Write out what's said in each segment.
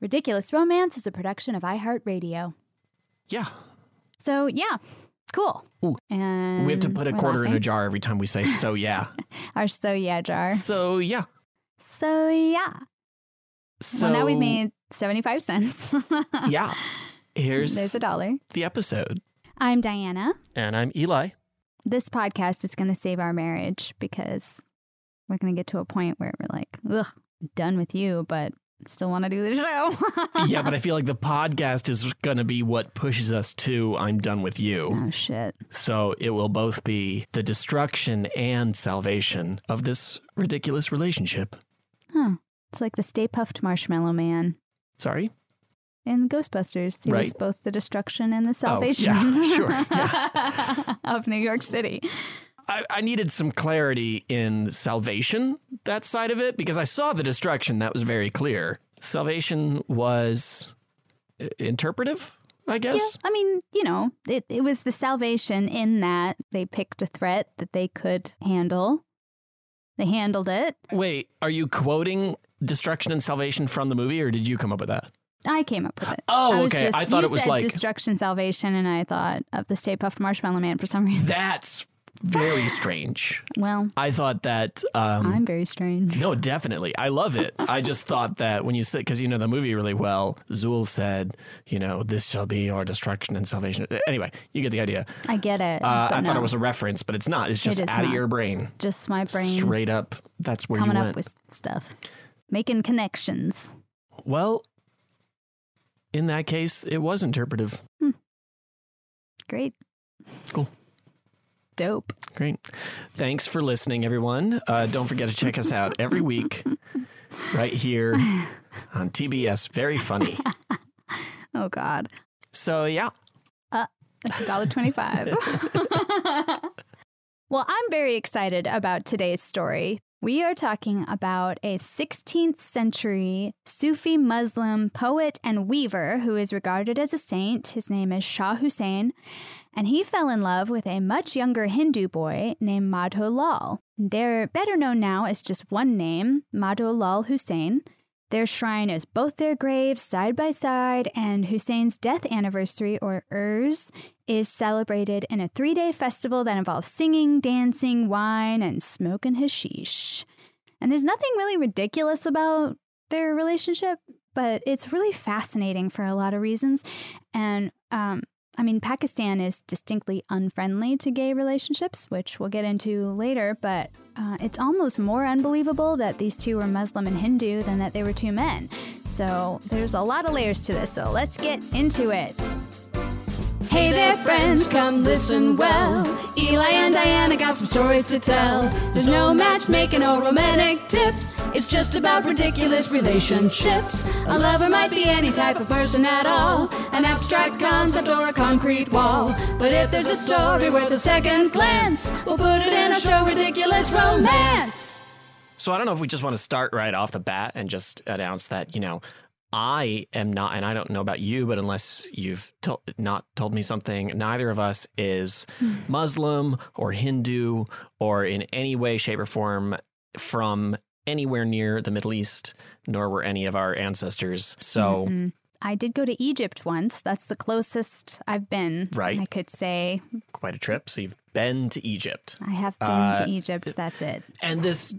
Ridiculous Romance is a production of iHeartRadio. Yeah. So, yeah, cool. Ooh. And We have to put a quarter in a jar every time we say so yeah. Our so yeah jar. so yeah. So, yeah. So well, now we've made 75 cents. Yeah. Here's There's a dollar. the episode. I'm Diana. And I'm Eli. This podcast is going to save our marriage because we're going to get to a point where we're like, ugh, done with you, but still want to do the show. yeah, but I feel like the podcast is going to be what pushes us to I'm done with you. oh, shit. So it will both be the destruction and salvation of this ridiculous relationship. Huh. It's like the Stay Puft Marshmallow Man Sorry? in Ghostbusters. He was both the destruction and the Oh, salvation yeah, sure, of New York City. I, I needed some clarity in salvation, that side of it, because I saw the destruction. That was very clear. Salvation was uh, interpretive, I guess. Yeah, I mean, you know, it, it was the salvation in that they picked a threat that they could handle. They handled it. Wait, are you quoting destruction and salvation from the movie, or did you come up with that? I came up with it. Oh, I was okay. Just, I thought you it was said like- destruction, salvation, and I thought of the Stay Puft Marshmallow Man for some reason. That's very strange. Well, I thought that. Um, I'm very strange. No, definitely. I love it. I just thought that when you said, because you know the movie really well, Zuul said, you know, this shall be our destruction and salvation. Anyway, you get the idea. I get it. Uh, I thought it was a reference, but it's not. It's just is out of your brain. just my brain Straight up, that's where coming you up went. with stuff, making connections. well, in that case, it was interpretive. Great. Cool. Dope. Great. Thanks for listening, everyone. Uh, don't forget to check us out every week right here on TBS. Very funny. Oh God. So, yeah. Dollar twenty-five. well, I'm very excited about today's story We are talking about a 16th century Sufi Muslim poet and weaver who is regarded as a saint. His name is Shah Hussein, and he fell in love with a much younger Hindu boy named Madho Lal. They're better known now as just one name, Madho Lal Hussein. Their shrine is both their graves side by side, and Hussein's death anniversary, or Urs, is celebrated in a three day festival that involves singing, dancing, wine, and smoking hashish. And there's nothing really ridiculous about their relationship, but it's really fascinating for a lot of reasons. And um, I mean, Pakistan is distinctly unfriendly to gay relationships, which we'll get into later, but uh, it's almost more unbelievable that these two were Muslim and Hindu than that they were two men. So there's a lot of layers to this, so let's get into it. Hey there, friends, come listen well. Eli and Diana got some stories to tell. There's no matchmaking or romantic tips. It's just about ridiculous relationships. A lover might be any type of person at all, an abstract concept or a concrete wall. But if there's a story worth a second glance, we'll put it in a show, Ridiculous Romance. So I don't know if we just want to start right off the bat and just announce that, you know, I am not, and I don't know about you, but unless you've not told me something, neither of us is Muslim or Hindu or in any way, shape, or form from anywhere near the Middle East, nor were any of our ancestors. So, Mhm. I did go to Egypt once. That's the closest I've been. Right. I could say quite a trip. So, you've been to Egypt. I have been Uh, to Egypt. That's it. And this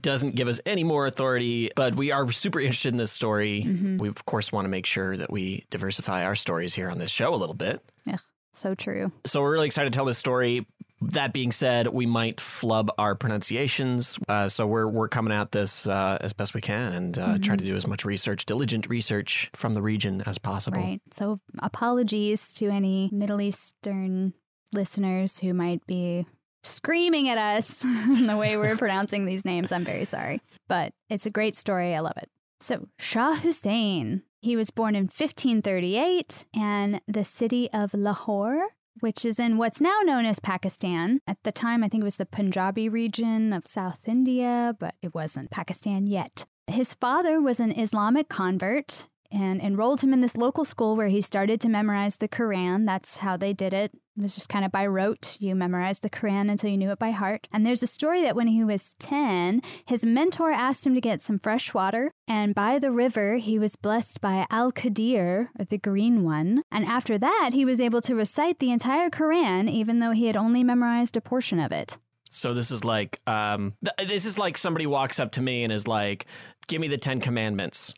doesn't give us any more authority, but we are super interested in this story. Mhm. We, of course, want to make sure that we diversify our stories here on this show a little bit. Ugh, so true. So we're really excited to tell this story. That being said, we might flub our pronunciations. Uh, so we're, we're coming at this uh, as best we can and uh, try Mhm. to do as much research, diligent research from the region as possible. Right. So apologies to any Middle Eastern listeners who might be screaming at us in the way we're pronouncing these names. I'm very sorry. But it's a great story. I love it. So, Shah Hussein, he was born in 1538 and the city of Lahore, which is in what's now known as Pakistan. At the time, I think it was the Punjabi region of South India, but it wasn't Pakistan yet. His father was an Islamic convert and enrolled him in this local school where he started to memorize the Quran. That's how they did it. It was just kind of by rote. You memorized the Quran until you knew it by heart. And there's a story that when he was 10, his mentor asked him to get some fresh water. And by the river, he was blessed by Al Qadir, the green one. And after that, he was able to recite the entire Quran, even though he had only memorized a portion of it. So this is like um, th- this is like somebody walks up to me and is like, "Give me the Ten Commandments,"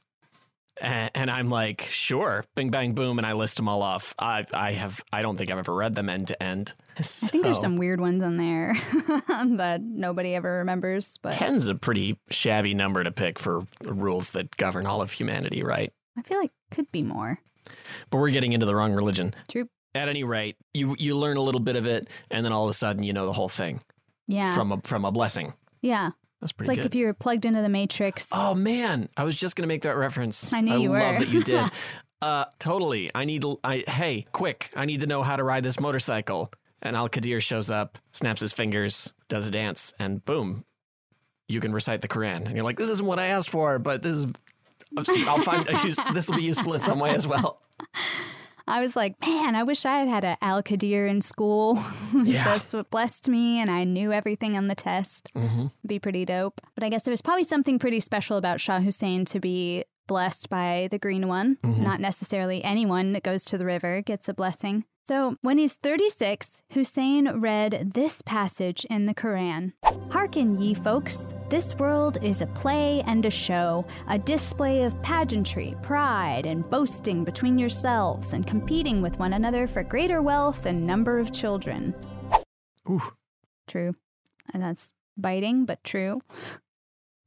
and, and I'm like, "Sure." Bing bang boom, and I list them all off. I I have I don't think I've ever read them end to end. I think there's some weird ones in there that nobody ever remembers. But Ten's a pretty shabby number to pick for rules that govern all of humanity, right? I feel like could be more. But we're getting into the wrong religion. True. At any rate, you you learn a little bit of it, and then all of a sudden you know the whole thing Yeah. from a from a blessing. yeah. That's pretty. It's like good. if you were plugged into the Matrix. Oh man, I was just gonna make that reference. I knew you love were. that you did. uh, totally. I need. I hey, quick! I need to know how to ride this motorcycle. And Al Qadir shows up, snaps his fingers, does a dance, and boom, you can recite the Quran. And you're like, this isn't what I asked for, but this is. I'll find a use, this will be useful in some way as well. I was like, man, I wish I had had an Al Qadir in school. Yeah. Just what blessed me and I knew everything on the test. Mm-hmm. Be pretty dope. But I guess there's probably something pretty special about Shah Hussein to be blessed by the green one. Mhm. Not necessarily anyone that goes to the river gets a blessing. So when he's 36, Hussein read this passage in the Quran Hearken, ye folks, this world is a play and a show, a display of pageantry, pride, and boasting between yourselves, and competing with one another for greater wealth and number of children. Ooh. True. And that's biting, but true.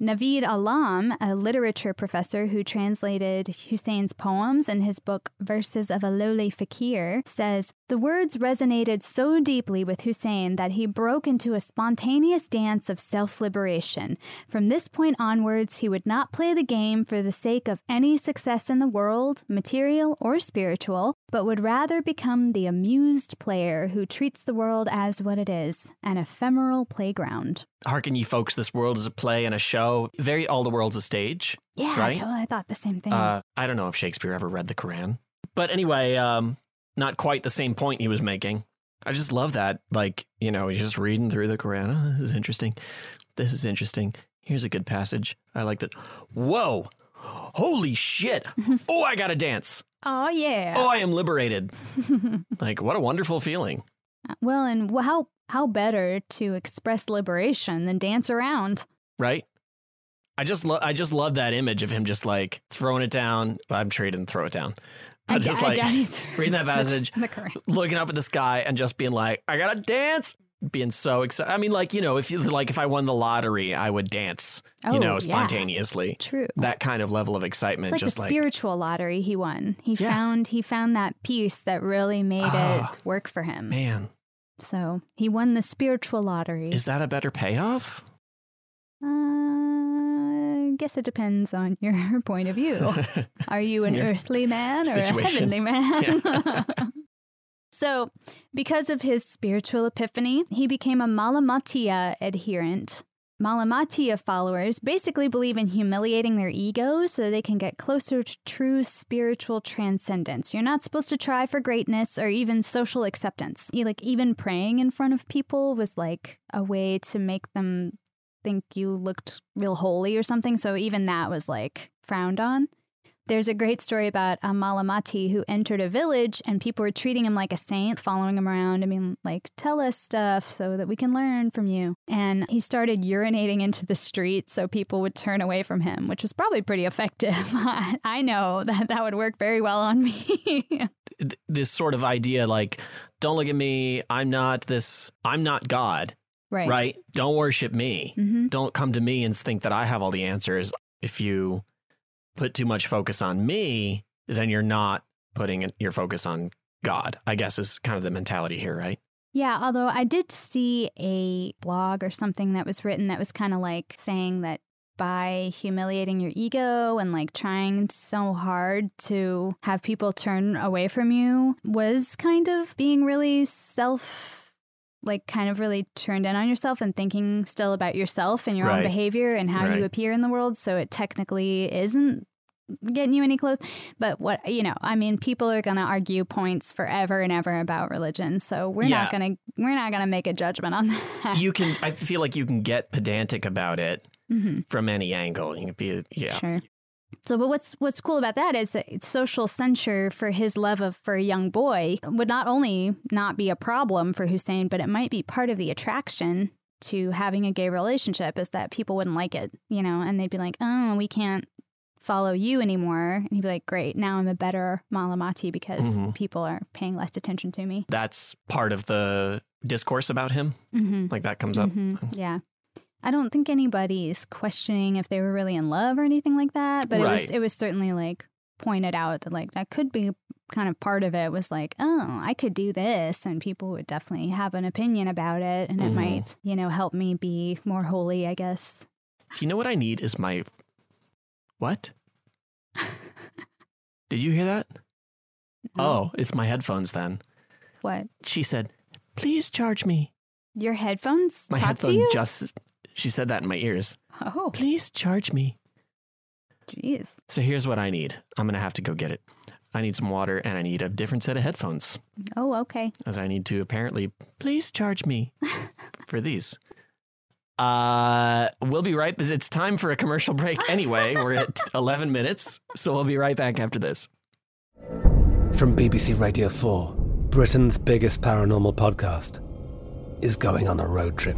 Naveed Alam, a literature professor who translated Hussein's poems in his book Verses of a Lowly Fakir, says The words resonated so deeply with Hussein that he broke into a spontaneous dance of self liberation. From this point onwards, he would not play the game for the sake of any success in the world, material or spiritual, but would rather become the amused player who treats the world as what it is an ephemeral playground. Hearken, ye folks, this world is a play and a show. Very all the world's a stage. Yeah, right? totally. I thought the same thing. Uh, I don't know if Shakespeare ever read the Quran. But anyway, um, not quite the same point he was making. I just love that. Like, you know, he's just reading through the Quran. Oh, this is interesting. This is interesting. Here's a good passage. I like that. Whoa. Holy shit. oh, I got to dance. oh, yeah. Oh, I am liberated. like, what a wonderful feeling. well, and how, how better to express liberation than dance around? Right? I just lo- I just love that image of him just like throwing it down. I'm sure he didn't throw it down. I just like reading that passage, looking up at the sky and just being like, I gotta dance. Being so excited. I mean, like, you know, if you like if I won the lottery, I would dance, Oh, you know, yeah. spontaneously. True. That kind of level of excitement, It's like just the like spiritual lottery he won. He Yeah. found he found that piece that really made Ah, it work for him. man, So he won the spiritual lottery. is that a better payoff? uh, I guess it depends on your point of view. Are you an earthly man or a heavenly man? Yeah. so, because of his spiritual epiphany, he became a Malamatiya adherent. Malamatiya followers basically believe in humiliating their egos so they can get closer to true spiritual transcendence. You're not supposed to try for greatness or even social acceptance. Like even praying in front of people was like a way to make them think you looked real holy or something. So even that was like frowned on. There's a great story about a Malamati who entered a village and people were treating him like a saint, following him around. I mean, like, tell us stuff so that we can learn from you. And he started urinating into the street so people would turn away from him, which was probably pretty effective. I know that that would work very well on me. This sort of idea, like, don't look at me. I'm not this. I'm not God. Right. right? Don't worship me. hmm Don't come to me and think that I have all the answers. If you put too much focus on me, then you're not putting your focus on God, I guess is kind of the mentality here, right? Yeah, although I did see a blog or something that was written that was kind of like saying that by humiliating your ego and like trying so hard to have people turn away from you was kind of being really self like kind of really turned in on yourself and thinking still about yourself and your own behavior and how Right. you appear in the world so it technically isn't getting you any close but what you know i mean people are going to argue points forever and ever about religion so we're not going to we're not going to make a judgment on that You can, I feel like you can get pedantic about it Mhm. from any angle. You can be, yeah. Sure. So, but what's what's cool about that is that social censure for his love of for a young boy would not only not be a problem for Hussein, but it might be part of the attraction to having a gay relationship is that people wouldn't like it, you know, and they'd be like, "Oh, we can't follow you anymore," and he'd be like, "Great, now I'm a better Malamati because Mhm. people are paying less attention to me." That's part of the discourse about him. Mm-hmm. Like that comes up. Mhm. Yeah. I don't think anybody's questioning if they were really in love or anything like that, but it was it was certainly like pointed out that like that could be kind of part of it was like, oh, I could do this and people would definitely have an opinion about it and it Mhm. might, you know, help me be more holy, I guess. Do you know what I need is my. What? Did you hear that? Oh, it's my headphones then. What? She said, please charge me. Your headphones My talk headphone to you? just, she said that in my ears. Oh, Please charge me. jeez. So here's what I need. I'm going to have to go get it. I need some water and I need a different set of headphones Oh, okay. as I need to apparently, please charge me for these. Uh, we'll be right. It's time for a commercial break anyway. We're at 11 minutes. So we'll be right back after this. From BBC Radio 4, Britain's biggest paranormal podcast is going on a road trip.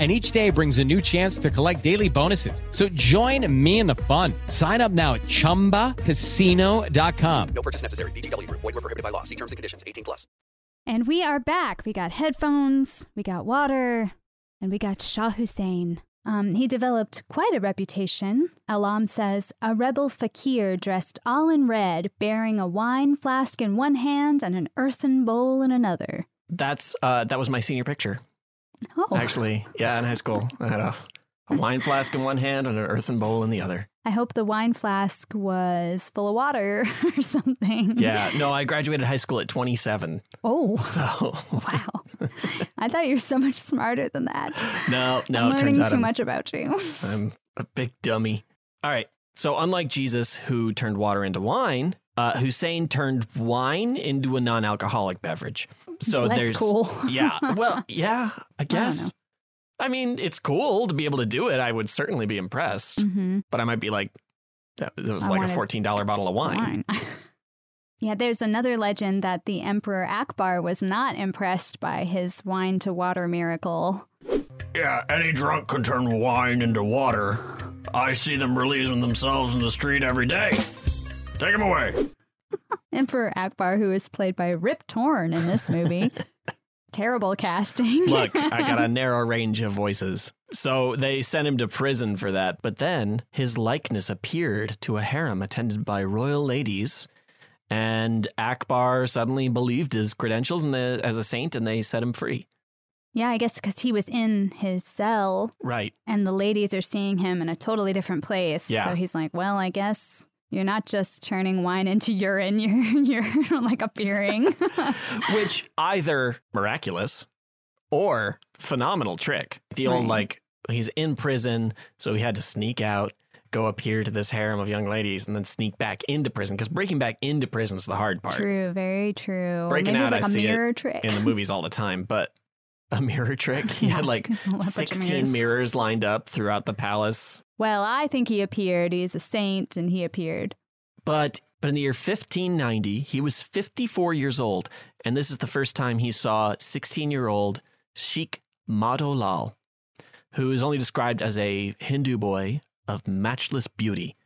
And each day brings a new chance to collect daily bonuses. So join me in the fun. Sign up now at chumbacasino.com. No purchase necessary. VGW Group. Void were prohibited by law. See terms and conditions. 18 plus. And we are back. We got headphones, we got water, and we got Shah Hussein. Um, he developed quite a reputation. Alam says, a rebel fakir dressed all in red, bearing a wine flask in one hand and an earthen bowl in another. That's uh, that was my senior picture. Oh. Actually, yeah, in high school, I had a, a wine flask in one hand and an earthen bowl in the other. I hope the wine flask was full of water or something. Yeah, no, I graduated high school at 27. Oh, So wow. I thought you were so much smarter than that. no, no, I'm learning turns out too I'm, much about you. I'm a big dummy. All right. So unlike Jesus, who turned water into wine, uh, Hussein turned wine into a non-alcoholic beverage. So That's there's cool. yeah. Well, yeah, I guess. I, mean, it's cool to be able to do it. I would certainly be impressed, hmm but I might be like, that, that was I like a fourteen dollar bottle of wine. yeah, there's another legend that the Emperor Akbar was not impressed by his wine to water miracle. Yeah, any drunk can turn wine into water. I see them releasing themselves in the street every day. Take him away. Emperor Akbar, who is played by Rip Torn in this movie. Terrible casting. Look, I got a narrow range of voices. So they sent him to prison for that. But then his likeness appeared to a harem attended by royal ladies. And Akbar suddenly believed his credentials and the, as a saint and they set him free. Yeah, I guess because he was in his cell Right. and the ladies are seeing him in a totally different place. Yeah. So he's like, well, I guess you're not just turning wine into urine, you're, you're like appearing. Which either miraculous or phenomenal trick. The old Right. like he's in prison, so he had to sneak out, go up here to this harem of young ladies, and then sneak back into prison. Because breaking back into prison is the hard part. true, very true. Breaking Maybe out, it's like I a see mirror it trick. in the movies all the time, but a mirror trick. He had like a bunch of 16 mirrors. mirrors lined up throughout the palace. Well, I think he appeared. He's a saint and he appeared. But but in the year 1590, he was 54 years old, and this is the first time he saw 16-year-old Sheikh Madho Lal, who is only described as a Hindu boy of matchless beauty.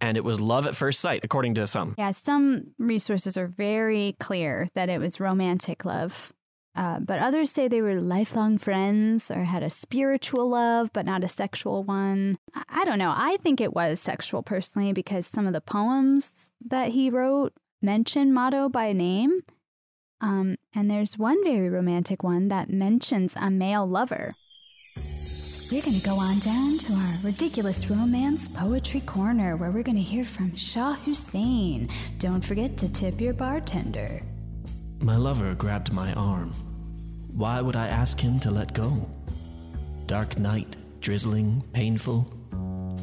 and it was love at first sight, according to some. Yeah, some resources are very clear that it was romantic love. Uh, but others say they were lifelong friends or had a spiritual love, but not a sexual one. I, I don't know. I think it was sexual personally because some of the poems that he wrote mention Madho by name. Um, and there's one very romantic one that mentions a male lover. We're going to go on down to our ridiculous romance poetry corner where we're going to hear from Shah Hussein. Don't forget to tip your bartender. My lover grabbed my arm. Why would I ask him to let go? Dark night, drizzling, painful.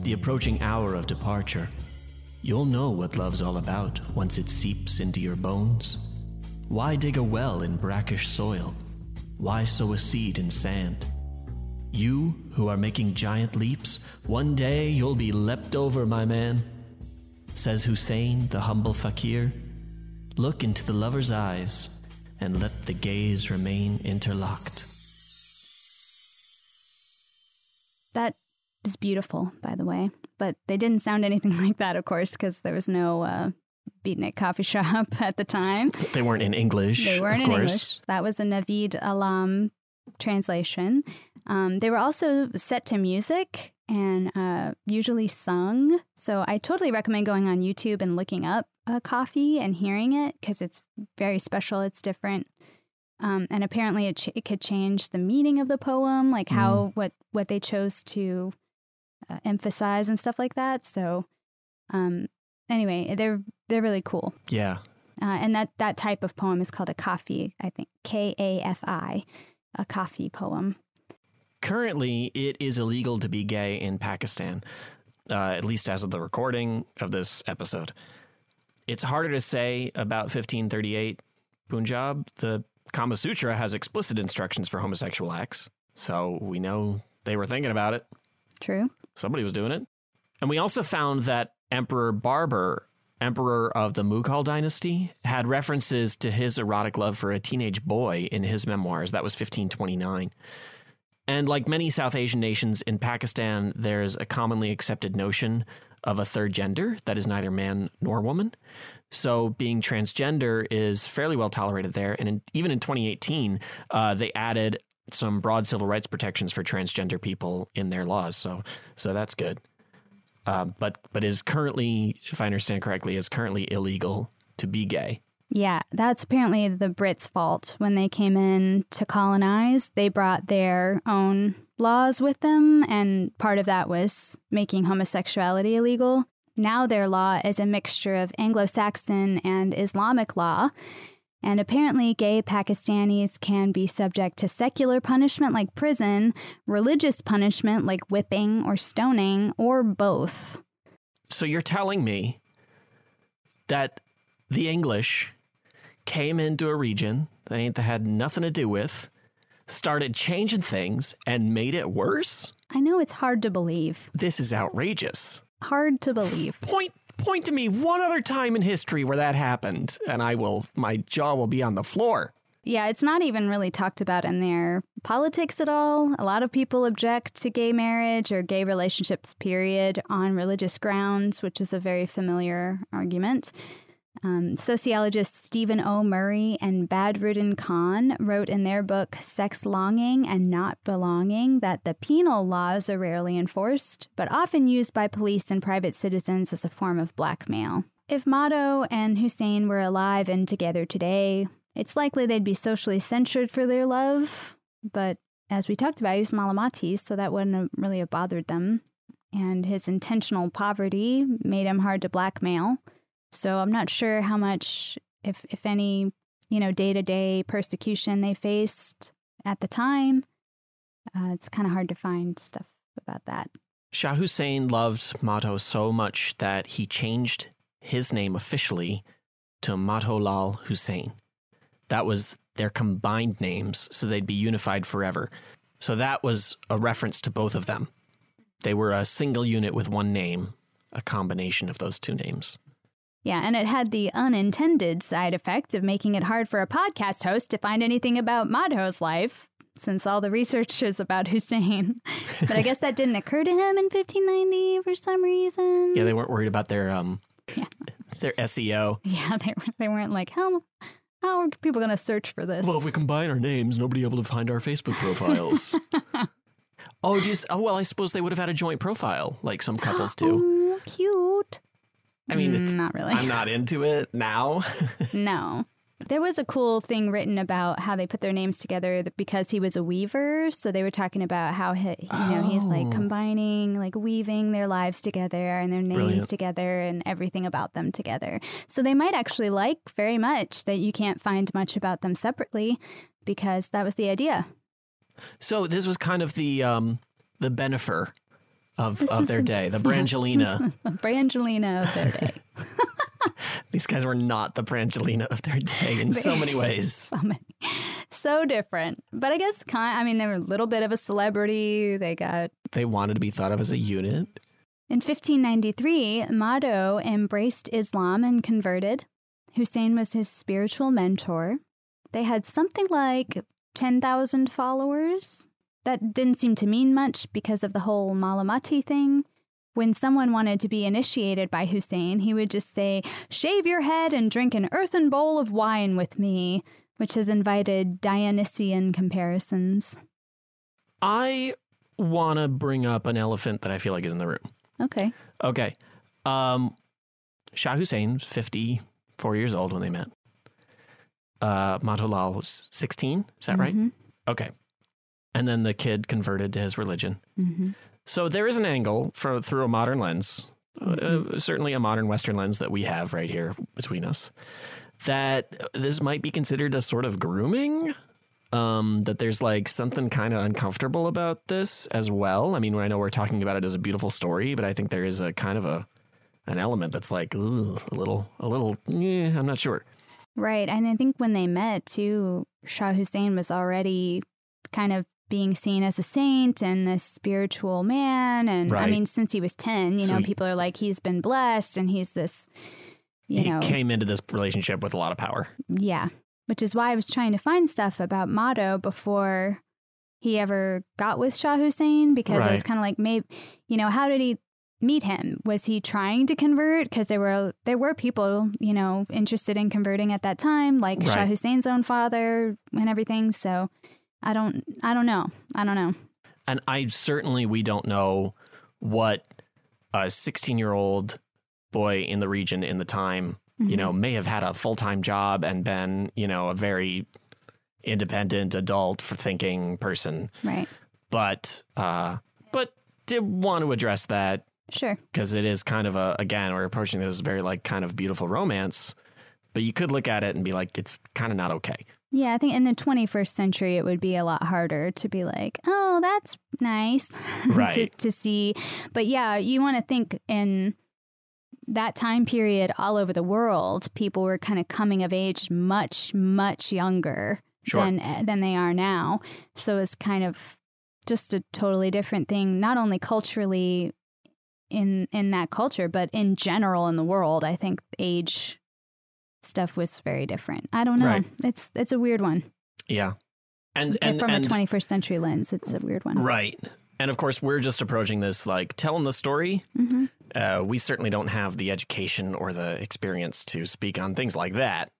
The approaching hour of departure. You'll know what love's all about once it seeps into your bones. Why dig a well in brackish soil? Why sow a seed in sand? You who are making giant leaps, one day you'll be leapt over, my man. Says Hussein, the humble fakir. Look into the lover's eyes and let the gaze remain interlocked. That is beautiful, by the way. But they didn't sound anything like that, of course, because there was no uh, beatnik coffee shop at the time. They weren't in English. They weren't of in course. English. That was a Naveed Alam translation. Um, they were also set to music and uh, usually sung. So I totally recommend going on YouTube and looking up uh, kafi and hearing it because it's very special. It's different. Um, and apparently it, ch- it could change the meaning of the poem, like how what what they chose to uh, emphasize and stuff like that. So um, anyway, they're they're really cool. Yeah. Uh, and that, that type of poem is called a kafi, I think. K A F I, a kafi poem. Currently, it is illegal to be gay in Pakistan, uh, at least as of the recording of this episode. It's harder to say about 1538 Punjab. The Kama Sutra has explicit instructions for homosexual acts, so we know they were thinking about it. True. Somebody was doing it. And we also found that Emperor Babur, emperor of the Mughal dynasty, had references to his erotic love for a teenage boy in his memoirs. That was 1529. And like many South Asian nations, in Pakistan, there's a commonly accepted notion of a third gender that is neither man nor woman. So being transgender is fairly well tolerated there. And in, even in 2018, uh, they added some broad civil rights protections for transgender people in their laws. So so that's good. Uh, but but is currently, if I understand correctly, is currently illegal to be gay. Yeah, that's apparently the Brits' fault. When they came in to colonize, they brought their own laws with them, and part of that was making homosexuality illegal. Now their law is a mixture of Anglo Saxon and Islamic law. And apparently, gay Pakistanis can be subject to secular punishment like prison, religious punishment like whipping or stoning, or both. So you're telling me that the English came into a region that ain't had nothing to do with, started changing things, and made it worse? I know it's hard to believe. This is outrageous. Hard to believe. Point point to me one other time in history where that happened, and I will my jaw will be on the floor. Yeah, it's not even really talked about in their politics at all. A lot of people object to gay marriage or gay relationships, period, on religious grounds, which is a very familiar argument. Um, sociologists Stephen O. Murray and Badruddin Khan wrote in their book Sex Longing and Not Belonging that the penal laws are rarely enforced, but often used by police and private citizens as a form of blackmail. If Madho and Hussein were alive and together today, it's likely they'd be socially censured for their love, but as we talked about, he was Malamati, so that wouldn't really have bothered them. And his intentional poverty made him hard to blackmail. So I'm not sure how much, if if any, you know, day to day persecution they faced at the time. Uh, it's kind of hard to find stuff about that. Shah Hussein loved Madho so much that he changed his name officially to Madho Lal Hussein. That was their combined names, so they'd be unified forever. So that was a reference to both of them. They were a single unit with one name, a combination of those two names. Yeah, and it had the unintended side effect of making it hard for a podcast host to find anything about Madho's life. since all the research is about Hussein. but I guess that didn't occur to him in 1590 for some reason. Yeah, they weren't worried about their um their E SEO. Yeah, they, they weren't like, how, how are people going to search for this? Well, if we combine our names, nobody able to find our Facebook profiles. oh, do you, oh, well, I suppose they would have had a joint profile, like some couples do. Oh, cute. I mean, it's, Mm, not really. I'm not into it now. No. There was a cool thing written about how they put their names together because he was a weaver. So they were talking about how he, you know he's like Oh. combining, like weaving their lives together and their names Brilliant. together and everything about them together. So they might actually like very much that you can't find much about them separately because that was the idea. so this was kind of the um, the Bennifer of, This of their the- day, the Brangelina. Brangelina of their day. These guys were not the Brangelina of their day in so many ways. so many, so different. But I guess, kind. I mean, they were a little bit of a celebrity. They got They wanted to be thought of as a unit. In 1593, Madho embraced Islam and converted. Hussein was his spiritual mentor. They had something like 10,000 followers. That didn't seem to mean much because of the whole Malamati thing. When someone wanted to be initiated by Hussein, he would just say, Shave your head and drink an earthen bowl of wine with me, which has invited Dionysian comparisons. I want to bring up an elephant that I feel like is in the room. Okay. Okay. Um, Shah Hussein was 54 years old when they met. Uh, Madho Lal was 16. Is that right? Mhm. Okay. And then the kid converted to his religion. Mm-hmm. So there is an angle for, through a modern lens, uh, certainly a modern Western lens that we have right here between us, that this might be considered a sort of grooming. Um, that there's like something kind of uncomfortable about this as well. I mean, I know we're talking about it as a beautiful story, but I think there is a kind of a an element that's like ooh, a little, a little. Yeah, I'm not sure. Right. And I think when they met too, Shah Hussein was already kind of being seen as a saint and a spiritual man. And I mean, since he was 10, you know, Sweet. people are like, he's been blessed and he's this, you he know, came into this relationship with a lot of power. yeah. Which is why I was trying to find stuff about Madho before he ever got with Shah Hussein because I was kind of like, maybe, you know, how did he meet him? Was he trying to convert? Because there were there were people, you know, interested in converting at that time, like Shah Right. Hussein's own father and everything. So I don't, I don't know, I don't know. And I certainly we don't know what a 16 year old boy in the region in the time, you know, may have had a full time job and been, you know, a very independent adult for thinking person. Right? But uh but did want to address that Sure. because it is kind of a again, we're approaching this very like kind of beautiful romance. But you could look at it and be like, it's kind of not okay. Yeah, I think in the 21st century, it would be a lot harder to be like, oh, that's nice to, to see. But yeah, you want to think in that time period all over the world, people were kind of coming of age much, much younger Sure. than, eh, than they are now. So it's kind of just a totally different thing, not only culturally in in that culture, but in general in the world. I think age stuff was very different. I don't know. Right. It's it's a weird one. Yeah. And And from and, a 21st century lens, it's a weird one. Right. And of course, we're just approaching this like telling the story. Mhm. Uh, we certainly don't have the education or the experience to speak on things like that,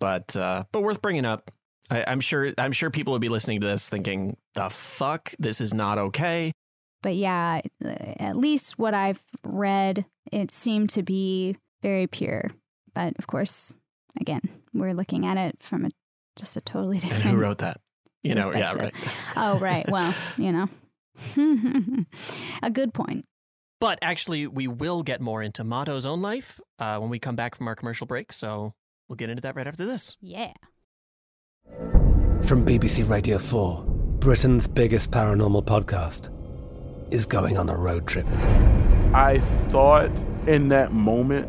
but uh, but worth bringing up. I, I'm sure I'm sure people would be listening to this thinking, "The fuck, this is not okay." But yeah, at least what I've read, it seemed to be very pure. But of course, again, we're looking at it from a just a totally And different. who wrote that? You know, yeah, right. oh, right. Well, you know, a good point. But actually, we will get more into Madho's own life uh, when we come back from our commercial break. So we'll get into that right after this. Yeah. From BBC Radio 4, Britain's biggest paranormal podcast is going on a road trip. I thought in that moment,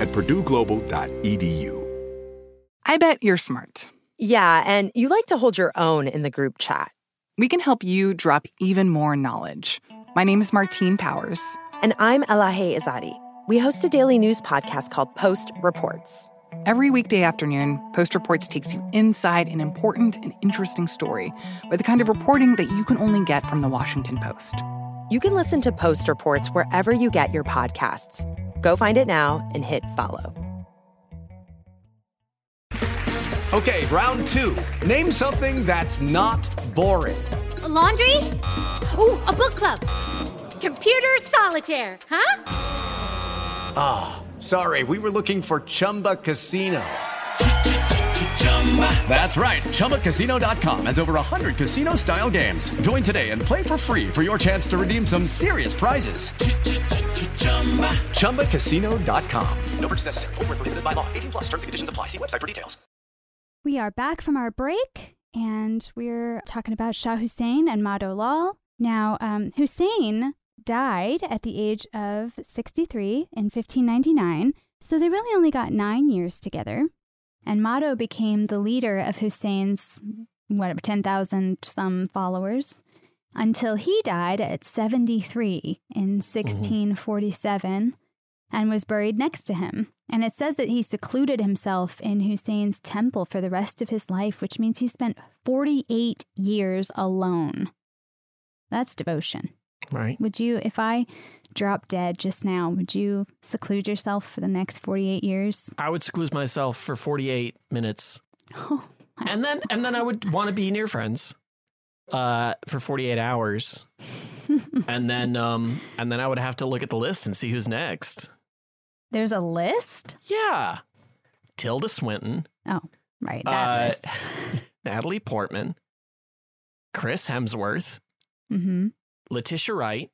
at purdueglobal.edu. I bet you're smart. Yeah, and you like to hold your own in the group chat. We can help you drop even more knowledge. My name is Martine Powers. And I'm Elahe Izadi. We host a daily news podcast called Post Reports. Every weekday afternoon, Post Reports takes you inside an important and interesting story with the kind of reporting that you can only get from the Washington Post. You can listen to Post Reports wherever you get your podcasts. Go find it now and hit follow. Okay, round two. Name something that's not boring. A laundry? Ooh, a book club. Computer solitaire, huh? Ah, oh, sorry, we were looking for Chumba Casino. That's right. ChumbaCasino.com has over 100 casino style games. Join today and play for free for your chance to redeem some serious prizes. ChumbaCasino.com. No purchase necessary. Full prohibited by law. 18 plus terms and conditions apply. See website for details. We are back from our break and we're talking about Shah Hussein and Madho Lal. Now, um, Hussein died at the age of 63 in 1599, so they really only got nine years together. And Madho became the leader of Hussein's, whatever, 10,000 some followers until he died at 73 in mm-hmm. 1647 and was buried next to him. And it says that he secluded himself in Hussein's temple for the rest of his life, which means he spent 48 years alone. That's devotion. Right. Would you, if I drop dead just now, would you seclude yourself for the next 48 years? I would seclude myself for 48 minutes. and then and then I would want to be near friends uh, for 48 hours. and then um and then I would have to look at the list and see who's next. There's a list? Yeah. Tilda Swinton. Oh, right. That uh, list. Natalie Portman. Chris Hemsworth. Mm-hmm. Letitia Wright.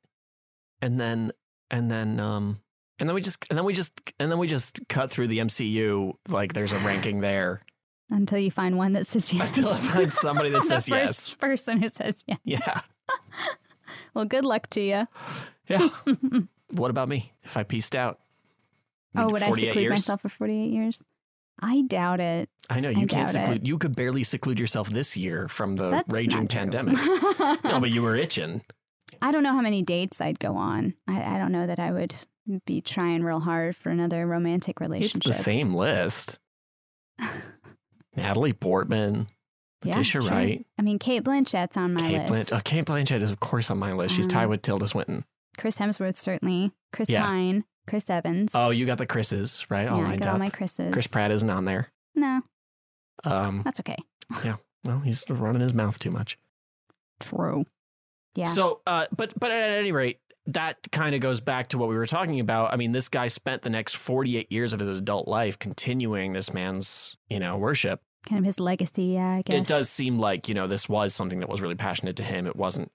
And then and then um and then we just and then we just and then we just cut through the MCU like there's a ranking there. Until you find one that says yes. Until I find somebody that says yes. first person who says yes. Yeah. Well, good luck to you. Yeah. what about me? If I pieced out? Oh, would I seclude years? myself for 48 years? I doubt it. I know I you can't doubt it. seclude. You could barely seclude yourself this year from the That's raging pandemic. no, but you were itching. I don't know how many dates I'd go on. I, I don't know that I would be trying real hard for another romantic relationship. It's the same list. Natalie Portman, Yeah, Letitia sure. Wright, I mean, Cate Blanchett's on my Cate list. Blanchett. Oh, Cate Blanchett is of course on my list. She's tied Um, with Tilda Swinton. Chris Hemsworth, certainly. Chris Yeah. Pine. Chris Evans. Oh, you got the Chris's right. all Yeah, I got all my Chris's. Chris Pratt isn't on there. No, Um, that's okay. yeah. Well, he's running his mouth too much. True. Yeah. So, uh, but but at any rate, that kind of goes back to what we were talking about. I mean, this guy spent the next 48 years of his adult life continuing this man's, you know, worship. kind of his legacy, yeah, I guess. It does seem like, you know, this was something that was really passionate to him. It wasn't,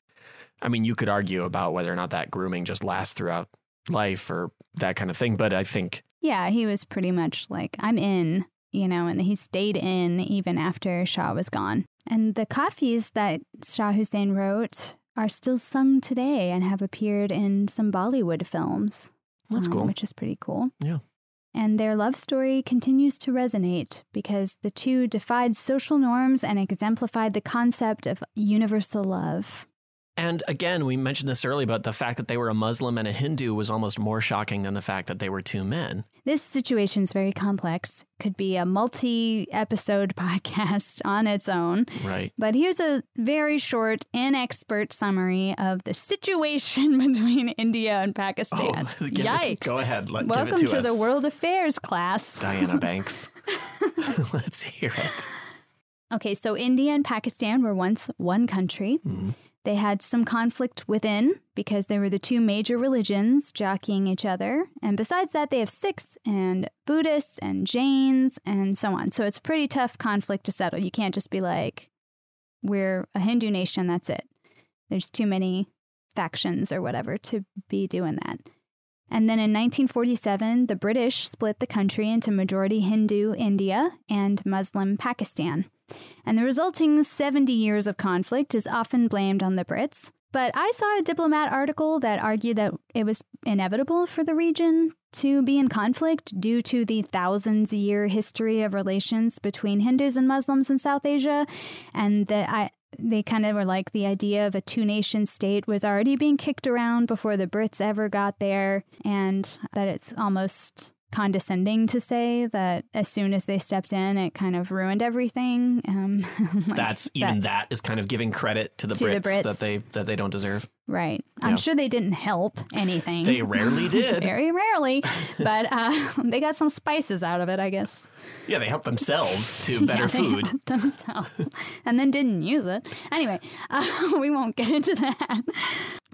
I mean, you could argue about whether or not that grooming just lasts throughout life or that kind of thing. But I think, Yeah, he was pretty much like, I'm in, you know, and he stayed in even after Shah was gone. And the kafis that Shah Hussein wrote are still sung today and have appeared in some Bollywood films. That's um, cool. Which is pretty cool. Yeah. And their love story continues to resonate because the two defied social norms and exemplified the concept of universal love. And again, we mentioned this earlier, but the fact that they were a Muslim and a Hindu was almost more shocking than the fact that they were two men. This situation is very complex. Could be a multi episode podcast on its own. Right. But here's a very short, inexpert summary of the situation between India and Pakistan. Oh, give it- Yikes. go ahead, let- give it Welcome to to, the. World Affairs class. Diana Banks. Let's hear it. Okay, so India and Pakistan were once one country. Mm-hmm. They had some conflict within because they were the two major religions jockeying each other. And besides that, they have Sikhs and Buddhists and Jains and so on. So it's a pretty tough conflict to settle. You can't just be like, we're a Hindu nation, that's it. There's too many factions or whatever to be doing that. And then in 1947, the British split the country into majority Hindu India and Muslim Pakistan. And the resulting 70 years of conflict is often blamed on the Brits. But I saw a diplomat article that argued that it was inevitable for the region to be in conflict due to the thousands year history of relations between Hindus and Muslims in South Asia. And that I, they kind of were like the idea of a two nation state was already being kicked around before the Brits ever got there, and that it's almost condescending to say that as soon as they stepped in, it kind of ruined everything. Um, like That's even that is kind of giving credit to the, To the Brits, Brits. that they that they don't deserve. Right. I'm Yeah. sure they didn't help anything. They rarely did. Very rarely. But uh, they got some spices out of it, I guess. Yeah, they helped themselves to better Yeah, they food. helped themselves and then didn't use it. Anyway, uh, we won't get into that.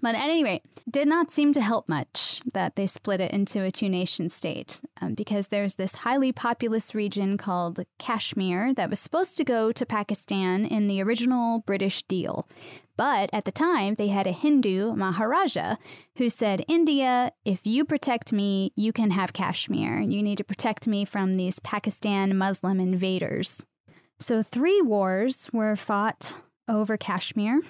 But at any rate, did not seem to help much that they split it into a two nation state um, because there's this highly populous region called Kashmir that was supposed to go to Pakistan in the original British deal. But at the time, they had a Hindu Maharaja who said, India, if you protect me, you can have Kashmir. You need to protect me from these Pakistan Muslim invaders. So, three wars were fought over Kashmir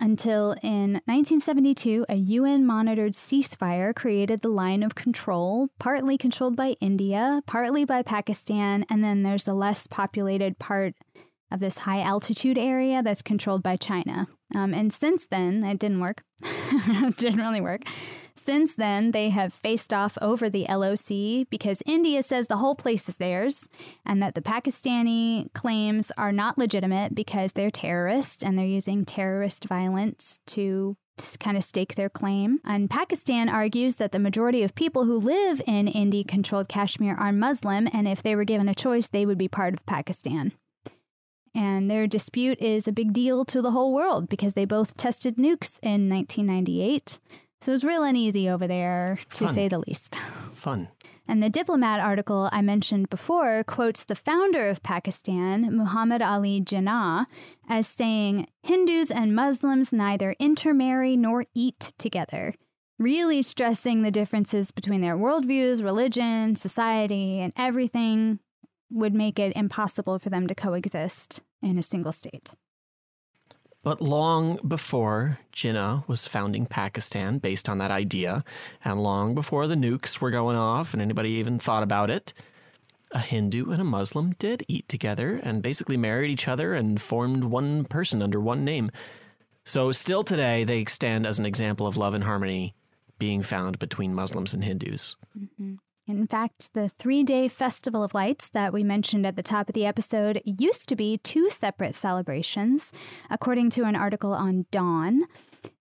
until in 1972, a UN monitored ceasefire created the line of control, partly controlled by India, partly by Pakistan, and then there's a less populated part of this high altitude area that's controlled by China. Um, and since then, it didn't work. it didn't really work. Since then, they have faced off over the LOC because India says the whole place is theirs and that the Pakistani claims are not legitimate because they're terrorists and they're using terrorist violence to kind of stake their claim. And Pakistan argues that the majority of people who live in India controlled Kashmir are Muslim, and if they were given a choice, they would be part of Pakistan. And their dispute is a big deal to the whole world because they both tested nukes in 1998. So it was real uneasy over there, to Fun. say the least. Fun. And the diplomat article I mentioned before quotes the founder of Pakistan, Muhammad Ali Jinnah, as saying Hindus and Muslims neither intermarry nor eat together, really stressing the differences between their worldviews, religion, society, and everything would make it impossible for them to coexist in a single state. But long before Jinnah was founding Pakistan based on that idea, and long before the nukes were going off and anybody even thought about it, a Hindu and a Muslim did eat together and basically married each other and formed one person under one name. So, still today, they stand as an example of love and harmony being found between Muslims and Hindus. Mm-hmm. In fact, the three day Festival of Lights that we mentioned at the top of the episode used to be two separate celebrations, according to an article on Dawn.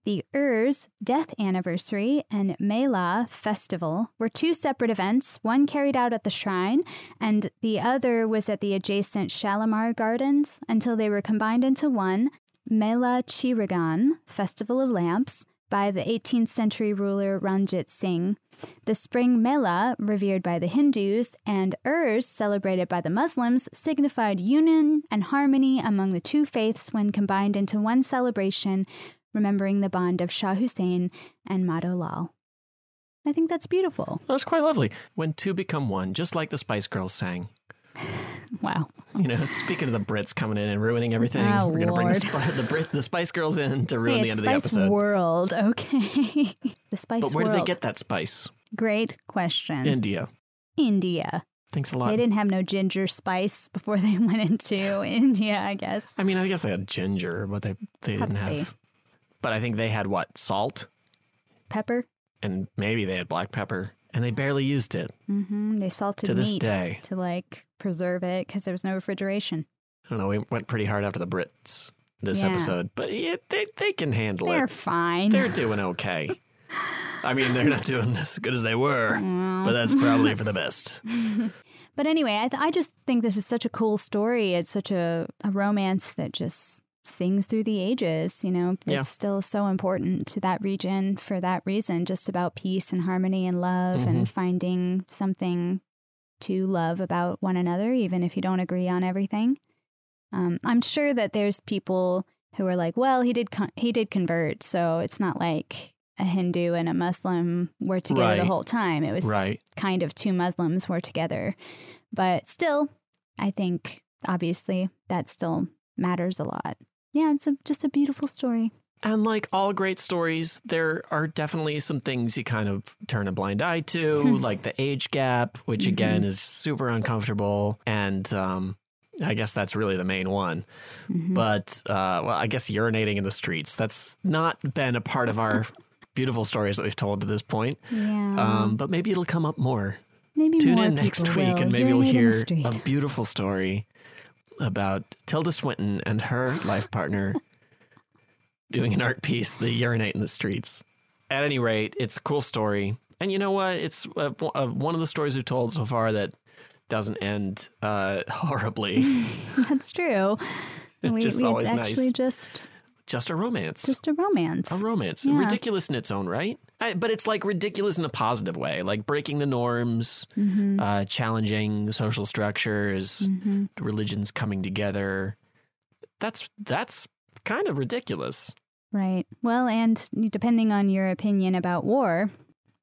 The Urs death anniversary and Mela festival were two separate events, one carried out at the shrine, and the other was at the adjacent Shalimar Gardens until they were combined into one Mela Chiragan, Festival of Lamps, by the 18th century ruler Ranjit Singh. The spring Mela, revered by the Hindus, and Urs, celebrated by the Muslims, signified union and harmony among the two faiths when combined into one celebration, remembering the bond of Shah Hussein and Madho Lal. I think that's beautiful. That's quite lovely. When two become one, just like the Spice Girls sang. Wow. You know, speaking of the Brits coming in and ruining everything, Oh, we're gonna bring the. Spi- the Brit the Spice Girls in to ruin Hey, the end of the Spice episode. World, okay. the Spice but where World. did they get that spice? Great question. India. India. Thanks a lot. They didn't have no ginger spice before they went into India, I guess. I mean, I guess they had ginger, but they they didn't have. But I think they had what salt, Pepper. and maybe they had black pepper, and they barely used it. hmm They salted To this meat day. to like preserve it because there was no refrigeration. I don't know. We went pretty hard after the Brits this Yeah. episode, but yeah, they they can handle it. They're fine. They're doing okay. I mean, they're not doing as good as they were, but that's probably for the best. But anyway, I, th- I just think this is such a cool story. It's such a, a romance that just sings through the ages. You know, Yeah. it's still so important to that region for that reason, just about peace and harmony and love Mhm. and finding something to love about one another, even if you don't agree on everything. Um, I'm sure that there's people who are like, well, he did con- he did convert, so it's not like a Hindu and a Muslim were together the whole time. It was Right. kind of two Muslims were together. But still, I think obviously that still matters a lot. Yeah, it's a, just a beautiful story. And like all great stories, there are definitely some things you kind of turn a blind eye to, like the age gap, which again is super uncomfortable. And um, I guess that's really the main one. But, uh, well, I guess urinating in the streets, that's not been a part of our beautiful stories that we've told to this point. Yeah. Um, but maybe it'll come up more. Maybe Tune more in next week will and maybe you'll urinate in the hear a beautiful story about Tilda Swinton and her life partner doing an art piece, The Urinate in the Streets. At any rate, it's a cool story. And you know what? It's uh, uh, one of the stories we've told so far that doesn't end uh, horribly. That's true. We, just we always actually nice. just Just a romance. just a romance. A romance. Yeah. Ridiculous in its own right. I, but it's like ridiculous in a positive way, like breaking the norms, Mhm. uh, challenging social structures, Mhm. religions coming together. That's that's kind of ridiculous. Right. Well, and depending on your opinion about war,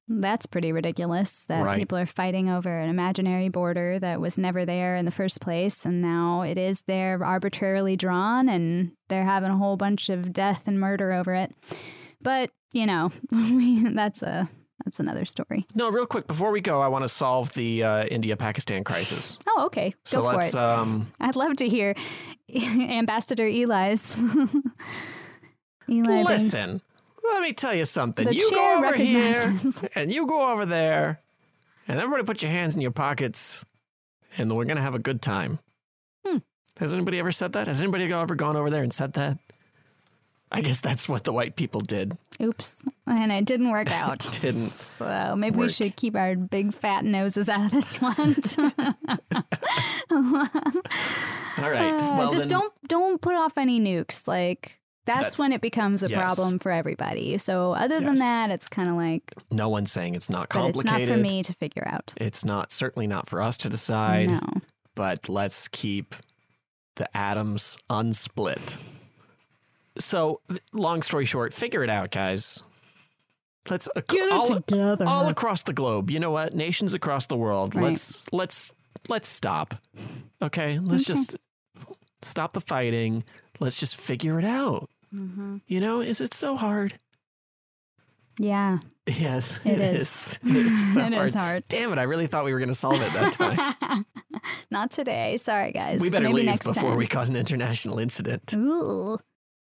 that's pretty ridiculous that Right. people are fighting over an imaginary border that was never there in the first place. And now it is there arbitrarily drawn and they're having a whole bunch of death and murder over it. But, you know, that's a. That's another story. No, real quick before we go, I want to solve the uh, India-Pakistan crisis. Oh, okay. Go so for let's it. um, I'd love to hear Ambassador Eli's. Eli listen. Let me tell you something. The you go over here and you go over there, and everybody put your hands in your pockets, and we're gonna have a good time. Hmm. Has anybody ever said that? Has anybody ever gone over there and said that? I guess that's what the white people did. Oops. And it didn't work out. Didn't. So maybe we should keep our big fat noses out of this one. All right. Uh, well, just then, don't don't put off any nukes. Like that's, That's- when it becomes a yes. problem for everybody. So other than that, it's kind of like, No one's saying it's not but it's complicated. not for me to figure out. It's not certainly not for us to decide. No. But let's keep the atoms unsplit. So, long story short, figure it out, guys. Let's ac- Get it all, together. all across the globe. You know what? Nations across the world. Right. Let's let's let's stop. Okay, let's Okay. just stop the fighting. Let's just figure it out. Mm-hmm. You know, is it so hard? Yeah, Yes, It it is. is. It is, so It hard. is hard. Damn it! I really thought we were going to solve it that time. not today. Sorry, guys. we better Maybe leave before time. we cause an international incident. Ooh.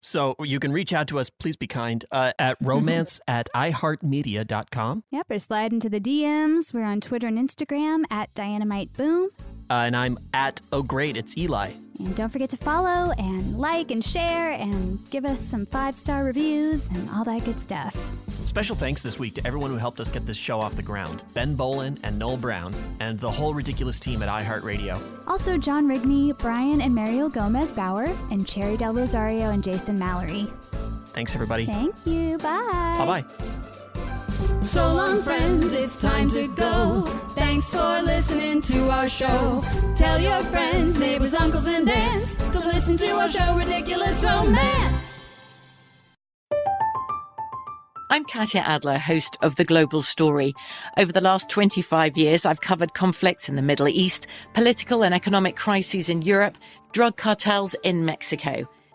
So you can reach out to us, please be kind, uh, at romance at iheartmedia.com. Yep, or slide into the DMs. We're on Twitter and Instagram at Dynamite Boom. Uh, and I'm at Oh Great, it's Eli. And don't forget to follow and like and share and give us some five star reviews and all that good stuff. Special thanks this week to everyone who helped us get this show off the ground Ben Bowlin and Noel Brown, and the whole ridiculous team at iHeartRadio. Also, John Rigney, Brian and Mariel Gomez Bauer, and Cherry Del Rosario and Jason Mallory. Thanks, everybody. Thank you. Bye. Bye bye. So long, friends, it's time to go. Thanks for listening to our show. Tell your friends, neighbors, uncles, and aunts to listen to our show, Ridiculous Romance. I'm Katya Adler, host of The Global Story. Over the last 25 years, I've covered conflicts in the Middle East, political and economic crises in Europe, drug cartels in Mexico.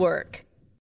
work.